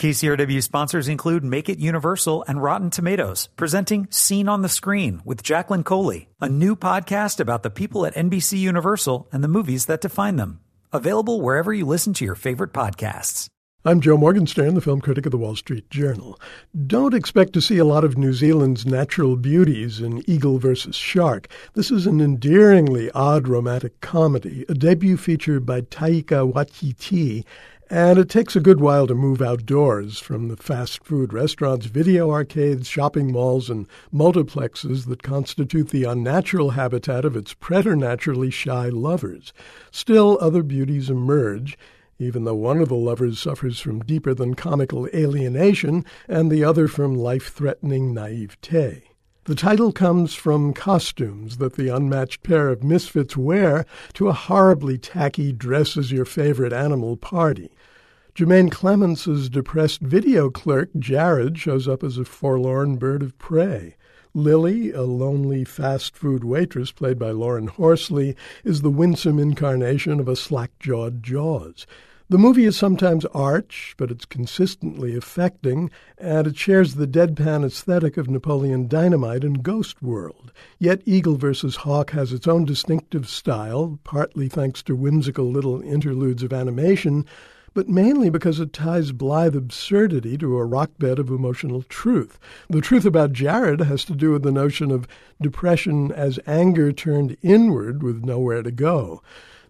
KCRW sponsors include Make It Universal and Rotten Tomatoes, presenting Scene on the Screen with Jacqueline Coley, a new podcast about the people at NBC Universal and the movies that define them. Available wherever you listen to your favorite podcasts. I'm Joe Morgenstern, the film critic of the Wall Street Journal. Don't expect to see a lot of New Zealand's natural beauties in Eagle vs. Shark. This is an endearingly odd romantic comedy, a debut feature by Taika Waititi and it takes a good while to move outdoors from the fast food restaurants, video arcades, shopping malls, and multiplexes that constitute the unnatural habitat of its preternaturally shy lovers. Still, other beauties emerge, even though one of the lovers suffers from deeper than comical alienation and the other from life threatening naivete. The title comes from costumes that the unmatched pair of misfits wear to a horribly tacky dress as your favorite animal party. Jermaine Clement's depressed video clerk, Jared, shows up as a forlorn bird of prey. Lily, a lonely fast food waitress played by Lauren Horsley, is the winsome incarnation of a slack jawed Jaws. The movie is sometimes arch, but it's consistently affecting, and it shares the deadpan aesthetic of Napoleon Dynamite and Ghost World. Yet Eagle vs. Hawk has its own distinctive style, partly thanks to whimsical little interludes of animation, but mainly because it ties blithe absurdity to a rock bed of emotional truth. The truth about Jared has to do with the notion of depression as anger turned inward with nowhere to go.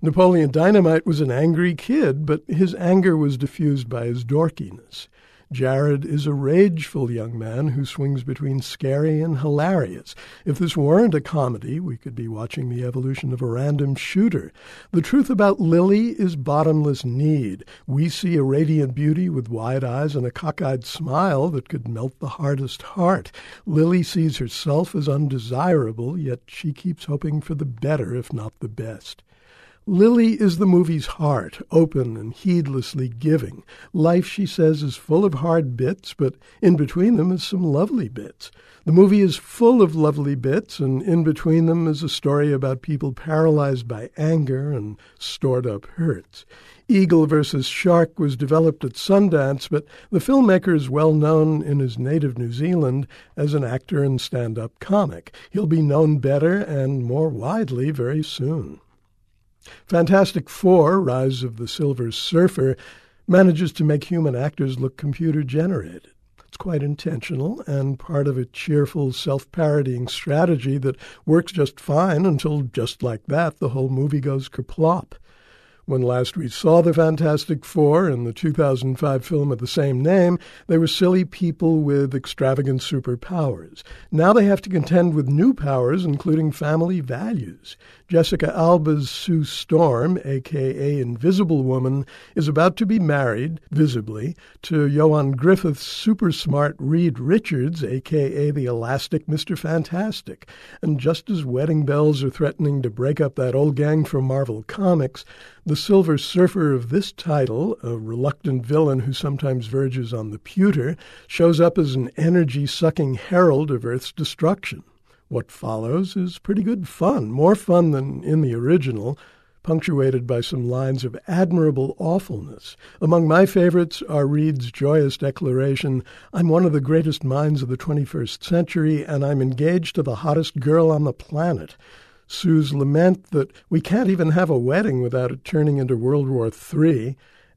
Napoleon Dynamite was an angry kid, but his anger was diffused by his dorkiness. Jared is a rageful young man who swings between scary and hilarious. If this weren't a comedy, we could be watching the evolution of a random shooter. The truth about Lily is bottomless need. We see a radiant beauty with wide eyes and a cockeyed smile that could melt the hardest heart. Lily sees herself as undesirable, yet she keeps hoping for the better, if not the best. Lily is the movie's heart, open and heedlessly giving. Life, she says, is full of hard bits, but in between them is some lovely bits. The movie is full of lovely bits, and in between them is a story about people paralyzed by anger and stored up hurts. Eagle versus Shark was developed at Sundance, but the filmmaker is well known in his native New Zealand as an actor and stand up comic. He'll be known better and more widely very soon. Fantastic Four, Rise of the Silver Surfer, manages to make human actors look computer generated. It's quite intentional and part of a cheerful, self parodying strategy that works just fine until, just like that, the whole movie goes kerplop. When last we saw the Fantastic Four in the 2005 film of the same name, they were silly people with extravagant superpowers. Now they have to contend with new powers, including family values. Jessica Alba's Sue Storm, aka Invisible Woman, is about to be married, visibly, to Ioan Gruffudd's super smart Reed Richards, aka the Elastic Mr. Fantastic. And just as wedding bells are threatening to break up that old gang from Marvel Comics, the Silver Surfer of this title, a reluctant villain who sometimes verges on the pewter, shows up as an energy sucking herald of Earth's destruction. What follows is pretty good fun, more fun than in the original, punctuated by some lines of admirable awfulness. Among my favorites are Reed's joyous declaration I'm one of the greatest minds of the 21st century, and I'm engaged to the hottest girl on the planet. Sue's lament that we can't even have a wedding without it turning into World War III,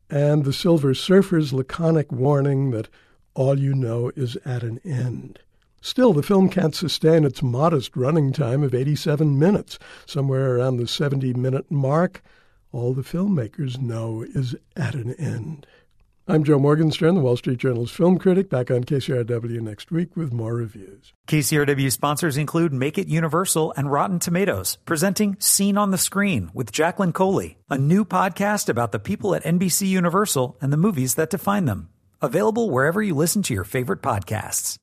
and the Silver Surfer's laconic warning that all you know is at an end. Still, the film can't sustain its modest running time of 87 minutes, somewhere around the 70 minute mark. All the filmmakers know is at an end. I'm Joe Morgenstern, the Wall Street Journal's film critic, back on KCRW next week with more reviews. KCRW sponsors include Make It Universal and Rotten Tomatoes, presenting Scene on the Screen with Jacqueline Coley, a new podcast about the people at NBC Universal and the movies that define them. Available wherever you listen to your favorite podcasts.